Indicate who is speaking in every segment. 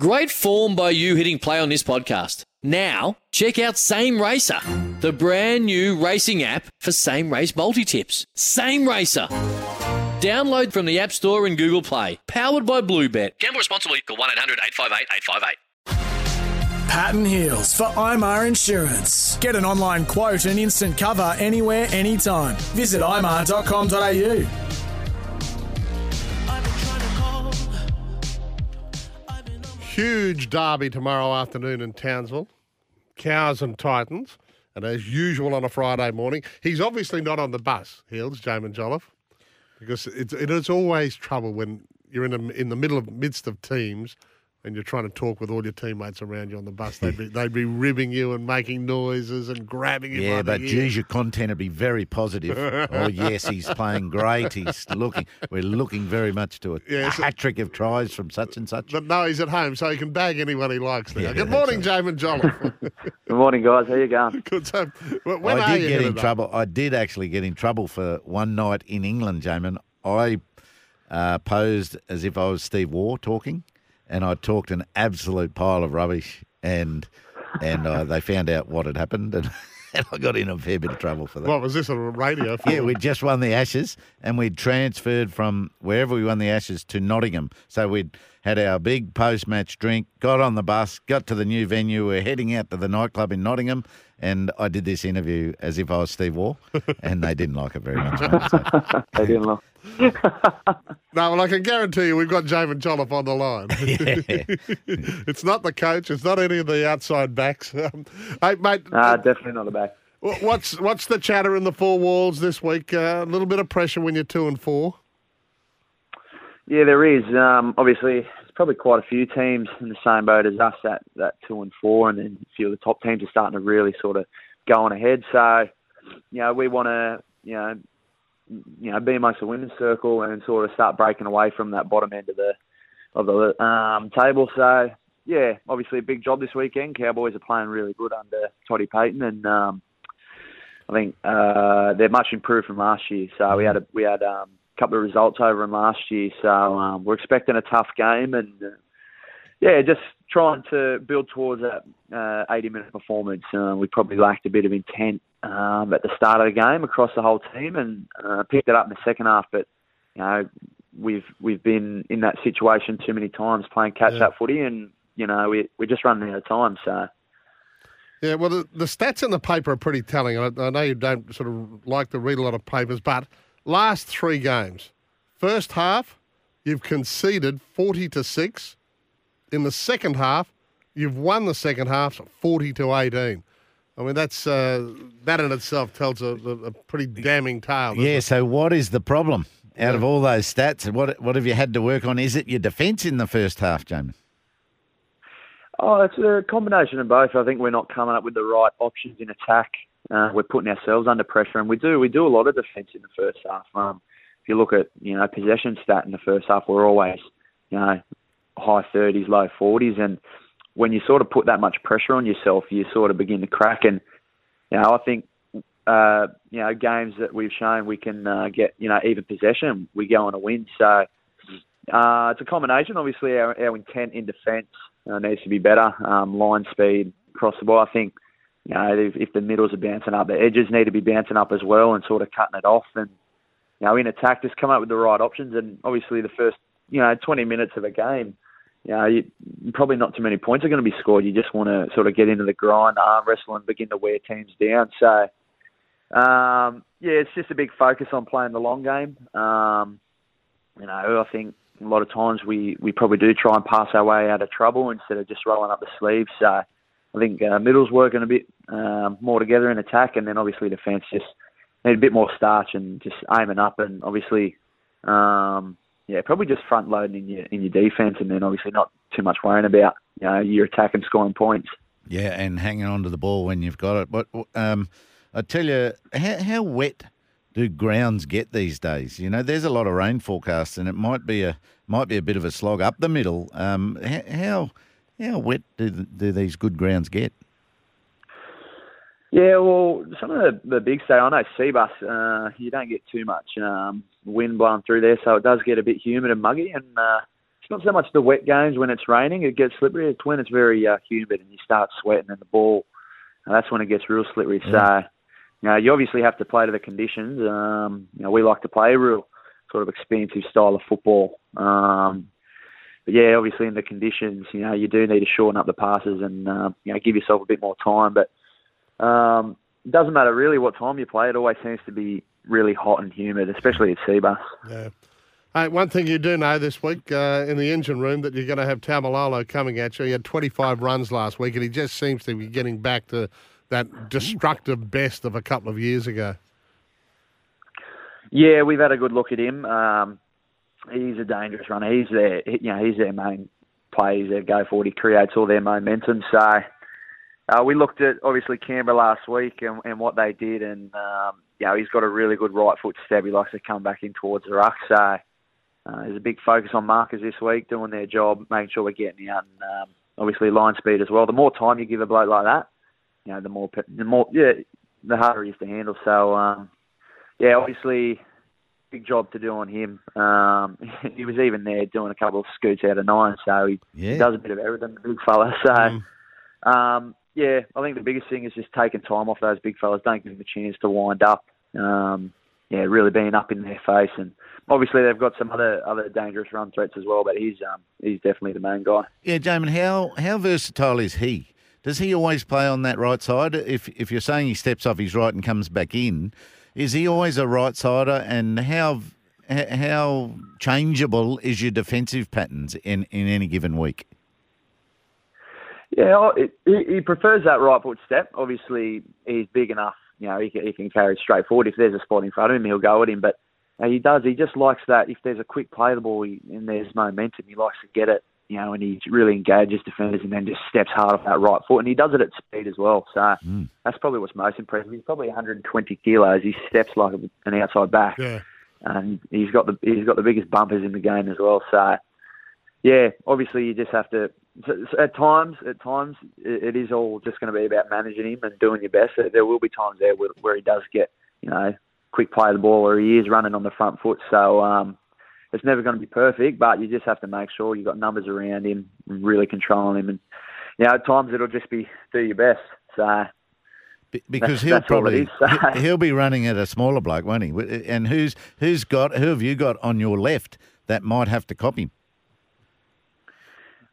Speaker 1: Great form by you hitting play on this podcast. Now, check out Same Racer, the brand new racing app for same race multi tips. Same Racer. Download from the App Store and Google Play. Powered by Bluebet. Gamble responsibly. Call 1 800 858 858.
Speaker 2: Patton Heels for IMAR Insurance. Get an online quote and instant cover anywhere, anytime. Visit imar.com.au.
Speaker 3: Huge derby tomorrow afternoon in Townsville. Cows and Titans. And as usual on a Friday morning, he's obviously not on the bus, Hills, Jaimin Jolliffe, because it's, it is always trouble when you're in, a, in the middle of midst of teams and you're trying to talk with all your teammates around you on the bus. They'd be, they'd be ribbing you and making noises and grabbing you.
Speaker 4: Yeah,
Speaker 3: by
Speaker 4: but
Speaker 3: ear.
Speaker 4: geez, your content would be very positive. oh yes, he's playing great. He's looking. We're looking very much to it.
Speaker 3: Yes.
Speaker 4: A hat trick of tries from such and such.
Speaker 3: But no, he's at home, so he can bag anyone he likes now.
Speaker 4: Yeah,
Speaker 3: Good
Speaker 4: that's
Speaker 3: morning, Jaimin Jolliffe.
Speaker 5: Good morning, guys. How you going?
Speaker 3: Good. So, when are
Speaker 4: I did
Speaker 3: you
Speaker 4: get in
Speaker 3: headed up?
Speaker 4: trouble. I did actually get in trouble for one night in England, Jaimin. I uh, posed as if I was Steve Waugh talking, and I talked an absolute pile of rubbish, and and uh, they found out what had happened, and, and I got in a fair bit of trouble for that.
Speaker 3: What was this a radio? For?
Speaker 4: Yeah, we'd just won the Ashes and we'd transferred from wherever we won the Ashes to Nottingham. So we'd had our big post match drink, got on the bus, got to the new venue. We're heading out to the nightclub in Nottingham. And I did this interview as if I was Steve Waugh, and they didn't like it very much. mate, so-
Speaker 5: They didn't like
Speaker 3: No, well, I can guarantee you we've got Jaimin Jolliffe on the line. Yeah. it's not the coach. It's not any of the outside backs. Um, hey, mate,
Speaker 5: Nah, definitely not a back.
Speaker 3: what's what's the chatter in the four walls this week? Uh, a little bit of pressure when you're two and four.
Speaker 5: Yeah, there is. Um, obviously, there's probably quite a few teams in the same boat as us at that two and four, and then a few of the top teams are starting to really sort of go on ahead. So, you know, we want to, you know, you know, be amongst the women's circle and sort of start breaking away from that bottom end of the of the um, table. So, yeah, obviously a big job this weekend. Cowboys are playing really good under Toddy Payten, and um, I think uh, they're much improved from last year. So we had a we had um, couple of results over them last year. So um, we're expecting a tough game, and uh, yeah, just trying to build towards that uh, 80 minute performance. Uh, we probably lacked a bit of intent um, at the start of the game across the whole team, and uh, picked it up in the second half. But you know, we've we've been in that situation too many times playing catch up footy, and you know we we're just running out of time. So.
Speaker 3: Yeah, well, the, the stats in the paper are pretty telling. I, I know you don't sort of like to read a lot of papers, but last three games, first half, you've conceded 40 to 6. In the second half, you've won the second half 40 to 18. I mean, that's uh, that in itself tells a, a, a pretty damning tale.
Speaker 4: yeah,
Speaker 3: it?
Speaker 4: so what is the problem out of all those stats? What, what have you had to work on? Is it your defence in the first half, Jaimin?
Speaker 5: Oh, it's a combination of both. I think we're not coming up with the right options in attack. Uh, we're putting ourselves under pressure, and we do we do a lot of defence in the first half. Um, if you look at you know possession stat in the first half, we're always you know high thirties, low forties, and when you sort of put that much pressure on yourself, you sort of begin to crack. And you know, I think uh, you know games that we've shown we can uh, get you know even possession, we go on a win. So uh, it's a combination. Obviously, our, our intent in defence uh, needs to be better. Um, line speed cross the ball. I think you know if, if the middles are bouncing up, the edges need to be bouncing up as well, and sort of cutting it off. And you know, in attack, just come up with the right options. And obviously, the first you know 20 minutes of a game, you know, you, probably not too many points are going to be scored. You just want to sort of get into the grind, arm wrestle, and begin to wear teams down. So. Um, yeah, it's just a big focus on playing the long game. Um, you know, I think a lot of times we, we probably do try and pass our way out of trouble instead of just rolling up the sleeves. So I think uh, middle's working a bit more together in attack, and then obviously defence just need a bit more starch and just aiming up, and obviously, um, yeah, probably just front loading in your in your defence, and then obviously not too much worrying about you know your attack and scoring points.
Speaker 4: Yeah, and hanging on to the ball when you've got it. But um, I tell you, how, how wet do grounds get these days? You know, there's a lot of rain forecasts, and it might be a might be a bit of a slog up the middle. Um, how how wet do do these good grounds get?
Speaker 5: Yeah, well, some of the, the big state, I know Cbus, uh, you don't get too much um, wind blowing through there, so it does get a bit humid and muggy. And uh, it's not so much the wet games when it's raining; it gets slippery. It's when it's very uh, humid and you start sweating and the ball, and that's when it gets real slippery. Yeah. So, you know, you obviously have to play to the conditions. Um, you know, we like to play a real sort of expansive style of football. Um, but yeah, obviously in the conditions, you know, you do need to shorten up the passes and uh, you know give yourself a bit more time. But um, it doesn't matter really what time you play. It always seems to be really hot and humid, especially at Cbus.
Speaker 3: Yeah. Hey, one thing you do know this week uh, in the engine room that you're going to have Taumalolo coming at you. He had 25 runs last week, and he just seems to be getting back to that destructive best of a couple of years ago.
Speaker 5: Yeah, we've had a good look at him. Um, he's a dangerous runner. He's their, you know, he's their main player. He's their go forward. He creates all their momentum. So uh, we looked at obviously Canberra last week and, and what they did, and um, you know he's got a really good right foot stab. He likes to come back in towards the ruck. So uh, there's a big focus on markers this week, doing their job, making sure we're getting out, and um, obviously line speed as well. The more time you give a bloke like that, you know, the more the more yeah, the harder he is to handle. So um, yeah, obviously big job to do on him. Um, he was even there doing a couple of scoots out of nine, so he, yeah. he does a bit of everything, the big fella. So, mm. um, yeah, I think the biggest thing is just taking time off those big fellas. Don't give them a chance to wind up. Um, yeah, really being up in their face, and obviously they've got some other other dangerous run threats as well. But he's um, he's definitely the main guy.
Speaker 4: Yeah, Jaimin, how how versatile is he? Does he always play on that right side? If if you're saying he steps off his right and comes back in, is he always a right sider? And how how changeable is your defensive patterns in, in any given week?
Speaker 5: Yeah, he, he prefers that right foot step. Obviously, he's big enough. You know, he can, he can carry straight forward. If there's a spot in front of him, he'll go at him. But he does. He just likes that. If there's a quick play the ball and there's momentum, he likes to get it you know, and he really engages defenders and then just steps hard off that right foot. And he does it at speed as well. So mm. that's probably what's most impressive. He's probably 120 kilos. He steps like an outside back.
Speaker 3: Yeah.
Speaker 5: And he's got the he's got the biggest bumpers in the game as well. So yeah, obviously you just have to. At times, at times, it is all just going to be about managing him and doing your best. There will be times there where, where he does get, you know, quick play of the ball, or he is running on the front foot. So um, it's never going to be perfect, but you just have to make sure you've got numbers around him, really controlling him, and you know at times it'll just be do your best. So
Speaker 4: because he'll probably he'll be running at a smaller bloke, won't he? And who's who's got who have you got on your left that might have to copy him?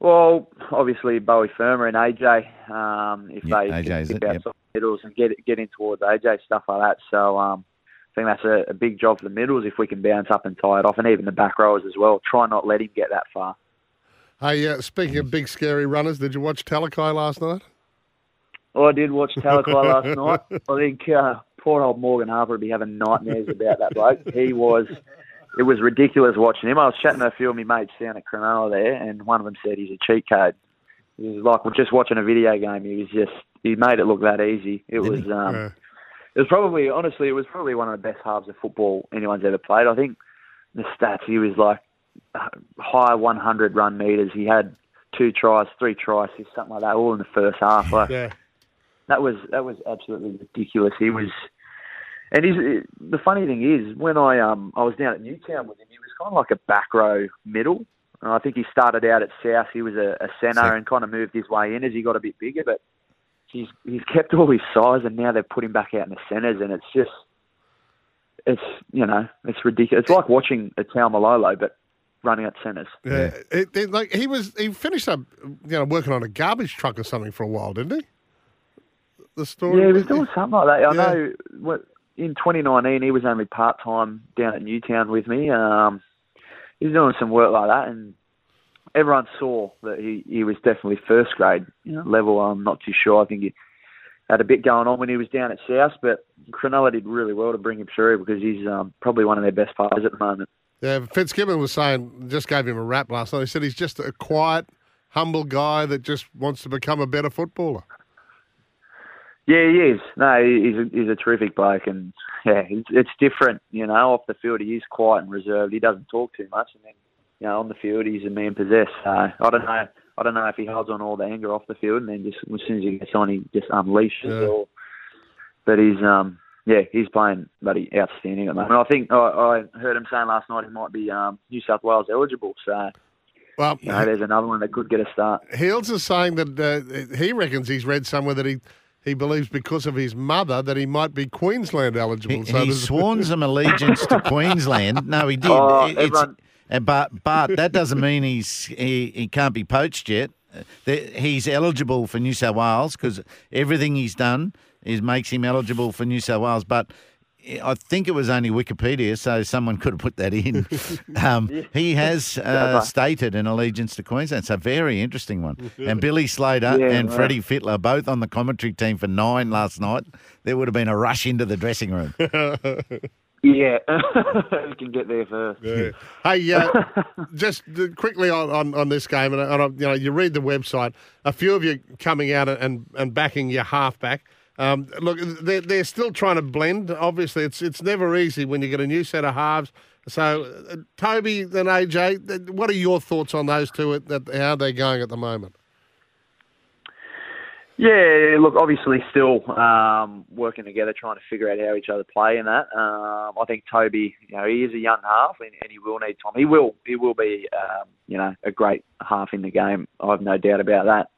Speaker 5: Well, obviously Beau Fermor and AJ. Um, if
Speaker 4: yeah,
Speaker 5: they
Speaker 4: AJ's
Speaker 5: get
Speaker 4: it, yep.
Speaker 5: middles and get get in towards AJ stuff like that. So um, I think that's a, a, big job for the middles if we can bounce up and tie it off, and even the back rowers as well. Try not let him get that far.
Speaker 3: Hey, uh, speaking of big scary runners, did you watch Talakai last night?
Speaker 5: Oh, I did watch Talakai last night. I think uh, poor old Morgan Harper would be having nightmares about that bloke. He was, it was ridiculous watching him. I was chatting to a few of my mates down at Cronulla there, and one of them said he's a cheat code. He was like we're just watching a video game. He was just he made it look that easy. It was um, it was probably honestly it was probably one of the best halves of football anyone's ever played. I think the stats he was like high 100 run meters. He had two tries, three tries, something like that, all in the first half. Like,
Speaker 3: yeah.
Speaker 5: That was that was absolutely ridiculous. He was, and he's the funny thing is when I um I was down at Newtown with him, he was kind of like a back row middle. And I think he started out at South. He was a, a centre and kind of moved his way in as he got a bit bigger. But he's he's kept all his size, and now they've put him back out in the centres, and it's just it's you know it's ridiculous. It's like watching a Taumalolo, but running at centres.
Speaker 3: Yeah, it, it, like he was he finished up you know working on a garbage truck or something for a while, didn't he? The story.
Speaker 5: Yeah, he was doing something like that. I yeah. know. In 2019, he was only part time down at Newtown with me. Um, he was doing some work like that, and everyone saw that he, he was definitely first grade you know, level. I'm not too sure. I think he had a bit going on when he was down at South, but Cronulla did really well to bring him through because he's um, probably one of their best players at the moment.
Speaker 3: Yeah, Fitzgibbon was saying, just gave him a rap last night. He said he's just a quiet, humble guy that just wants to become a better footballer.
Speaker 5: Yeah, he is. No, he's a, he's a terrific bloke, and yeah, it's, it's different. You know, off the field he is quiet and reserved. He doesn't talk too much, and then you know on the field he's a man possessed. So I don't know. I don't know if he holds on all the anger off the field, and then just as soon as he gets on, he just unleashes.
Speaker 3: Yeah.
Speaker 5: Or, but he's um yeah, he's playing bloody outstanding at the moment. I think I, I heard him saying last night he might be um, New South Wales eligible. So
Speaker 3: Well,
Speaker 5: you know, there's another one that could get a start.
Speaker 3: Heels is saying that uh, he reckons he's read somewhere that he he believes because of his mother that he might be Queensland eligible.
Speaker 4: He,
Speaker 3: so
Speaker 4: he
Speaker 3: there's-
Speaker 4: sworn some allegiance to Queensland. No, he did.
Speaker 5: Oh,
Speaker 4: It-
Speaker 5: everyone-
Speaker 4: but but that doesn't mean he's he, he can't be poached yet. Uh, He's eligible for New South Wales because everything he's done is makes him eligible for New South Wales. But I think it was only Wikipedia, so someone could have put that in. Um, he has uh, stated an allegiance to Queensland. So very interesting one. And Billy Slater
Speaker 5: Yeah,
Speaker 4: and
Speaker 5: right.
Speaker 4: Freddie Fittler both on the commentary team for nine last night. There would have been a rush into the dressing room.
Speaker 5: Yeah, who can get there first?
Speaker 3: Yeah. Hey, uh, just quickly on, on, on this game, and, and you know, you read the website. A few of you coming out and, and backing your halfback. Um, look, they're, they're still trying to blend. Obviously, it's it's never easy when you get a new set of halves. So, uh, Toby and AJ, what are your thoughts on those two? At, at how they're going at the moment?
Speaker 5: Yeah, look, obviously still um, working together, trying to figure out how each other play in that. Um, I think Toby, you know, he is a young half, and, and he will need time. He will, he will be, um, you know, a great half in the game. I have no doubt about that.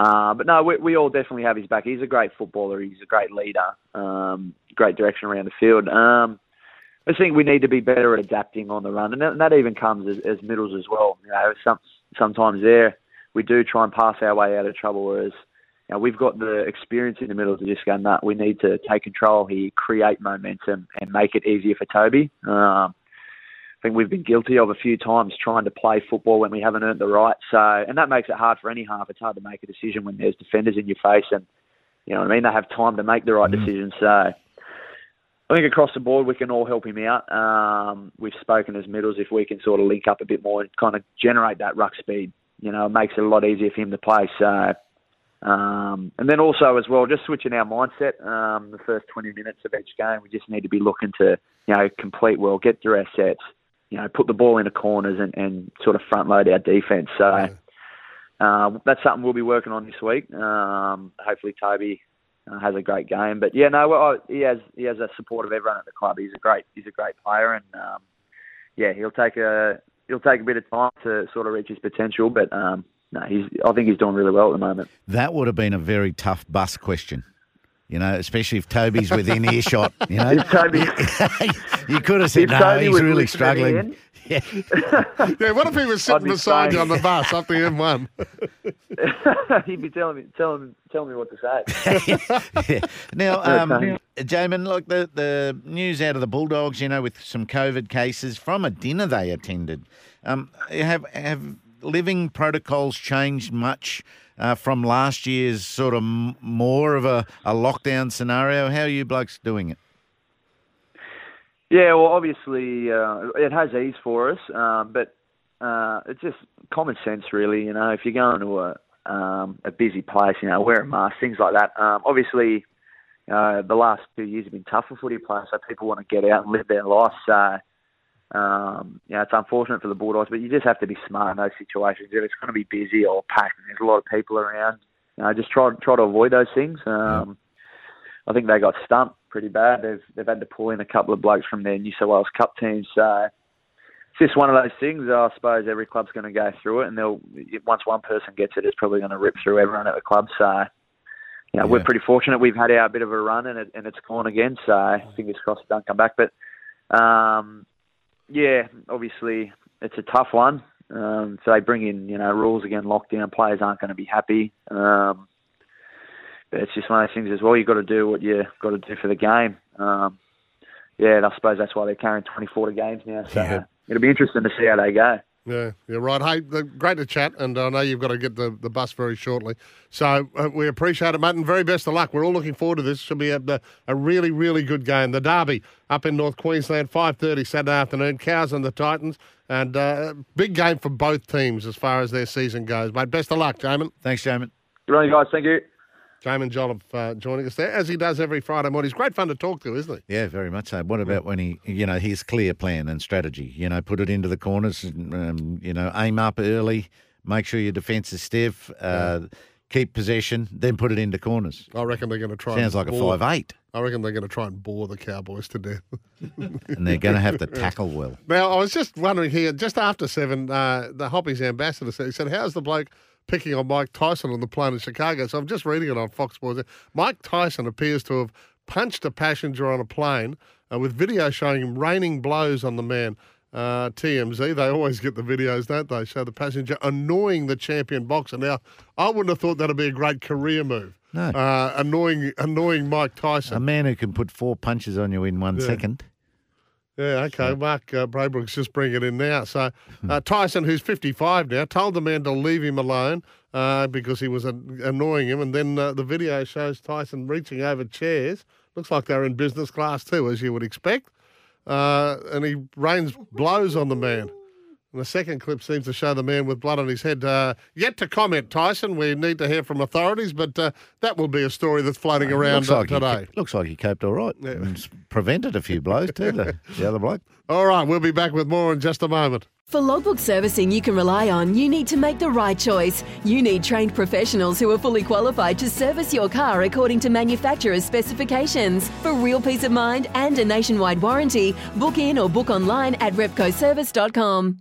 Speaker 5: Uh, but no, we, we all definitely have his back. He's a great footballer. He's a great leader. Um, great direction around the field. Um, I think we need to be better at adapting on the run, and that, and that even comes as, as middles as well. You know, some, sometimes there we do try and pass our way out of trouble, whereas know, we've got the experience in the middle to just go, nah, we need to take control here, create momentum, and make it easier for Toby. Um, I think we've been guilty of a few times trying to play football when we haven't earned the right. So, and that makes it hard for any half. It's hard to make a decision when there's defenders in your face, and you know what I mean. They have time to make the right decision. So, I think across the board we can all help him out. Um, we've spoken as middles if we can sort of link up a bit more and kind of generate that ruck speed. You know, it makes it a lot easier for him to play. So. Um, and then also as well, just switching our mindset. Um, the first 20 minutes of each game, we just need to be looking to, you know, complete well, get through our sets, you know, put the ball into corners and, and sort of front load our defence. So uh, that's something we'll be working on this week. Um, hopefully Toby uh, has a great game. But yeah, no, well, he has he has a support of everyone at the club. He's a great he's a great player, and um, yeah, he'll take a he'll take a bit of time to sort of reach his potential. But um, no, he's I think he's doing really well at the moment.
Speaker 4: That would have been a very tough bus question. You know, especially if Toby's within earshot. You know,
Speaker 5: If Toby-
Speaker 4: you could have said,
Speaker 5: If
Speaker 4: "No,
Speaker 5: Toby
Speaker 4: he's really struggling." Yeah.
Speaker 3: Yeah, what if he was sitting
Speaker 5: be
Speaker 3: beside you on the bus up the M1?
Speaker 5: He'd be telling me, telling, telling me what to say.
Speaker 4: Yeah. Now, um,
Speaker 5: Okay.
Speaker 4: Jaimin, look, the, the news out of the Bulldogs, you know, with some COVID cases from a dinner they attended. Um, have have living protocols changed much uh, from last year's sort of more of a, a lockdown scenario? How are you blokes doing it?
Speaker 5: Yeah, well, obviously uh, it has eased for us, um, but uh, it's just common sense, really. You know, if you're going to a um, a busy place, you know, wear a mask, things like that. Um, obviously, uh, the last two years have been tough for footy players, so people want to get out and live their life. So, um, you know, it's unfortunate for the Bulldogs, but you just have to be smart in those situations. If it's going to be busy or packed and there's a lot of people around, you know, just try try to avoid those things. Um, I think they got stumped pretty bad. They've they've had to pull in a couple of blokes from their New South Wales Cup team. So it's just one of those things. I suppose every club's going to go through it, and they'll once one person gets it, it's probably going to rip through everyone at the club. So. You know, we're pretty fortunate. We've had our bit of a run and it and it's gone again. So fingers crossed it don't come back. But um, yeah, obviously it's a tough one. Um, so they bring in you know rules again, lockdown. Players aren't going to be happy. Um, but it's just one of those things as well. You've got to do what you've got to do for the game. Um, yeah, and I suppose that's why they're carrying 24 games now. So
Speaker 4: Yeah.
Speaker 5: it'll be interesting to see how they go.
Speaker 3: Yeah, you're right. Hey, the- great to chat, and I know you've got to get the, the bus very shortly. So uh, we appreciate it, mate, and very best of luck. We're all looking forward to this. Should be a, a really, really good game. The Derby up in North Queensland, 5.30 Saturday afternoon. Cows and the Titans, and uh, big game for both teams as far as their season goes, mate. Best of luck, Jaimin.
Speaker 4: Thanks, Jaimin.
Speaker 5: Good on you guys. Thank you.
Speaker 3: Jaimin Jolliffe uh, joining us there, as he does every Friday morning. He's great fun to talk to, isn't he?
Speaker 4: Yeah, very much so. What about when he, you know, his clear plan and strategy? You know, put it into the corners, and, um, you know, aim up early, make sure your defence is stiff, uh, keep possession, then put it into corners.
Speaker 3: I reckon they're going to try.
Speaker 4: Sounds
Speaker 3: and
Speaker 4: like a five eight,
Speaker 3: I reckon they're going to try and bore the Cowboys to death.
Speaker 4: and they're going to have to tackle well.
Speaker 3: Now, I was just wondering here, just after seven, uh, the Hoppies ambassador said, he said, How's the bloke picking on Mike Tyson on the plane in Chicago? So I'm just reading it on Fox Sports. Mike Tyson appears to have punched a passenger on a plane uh, with video showing him raining blows on the man. Uh, TMZ, they always get the videos, don't they? Show the passenger annoying the champion boxer. Now, I wouldn't have thought that'd be a great career move.
Speaker 4: No.
Speaker 3: Uh, annoying, annoying Mike Tyson.
Speaker 4: A man who can put four punches on you in one second.
Speaker 3: Yeah, okay. Mark uh, Braybrook's just bringing it in now. So uh, Tyson, who's 55 now, told the man to leave him alone uh, because he was an- annoying him. And then uh, the video shows Tyson reaching over chairs. Looks like they're in business class too, as you would expect. Uh, and he rains blows on the man. And the second clip seems to show the man with blood on his head. Uh, yet to comment, Tyson. We need to hear from authorities, but uh, that will be a story that's floating around
Speaker 4: looks
Speaker 3: uh,
Speaker 4: like
Speaker 3: today.
Speaker 4: He, looks like he coped all right. And prevented a few blows too. The, the other bloke.
Speaker 3: All right, we'll be back with more in just a moment.
Speaker 6: For logbook servicing you can rely on, you need to make the right choice. You need trained professionals who are fully qualified to service your car according to manufacturer's specifications. For real peace of mind and a nationwide warranty, book in or book online at repcoservice.com.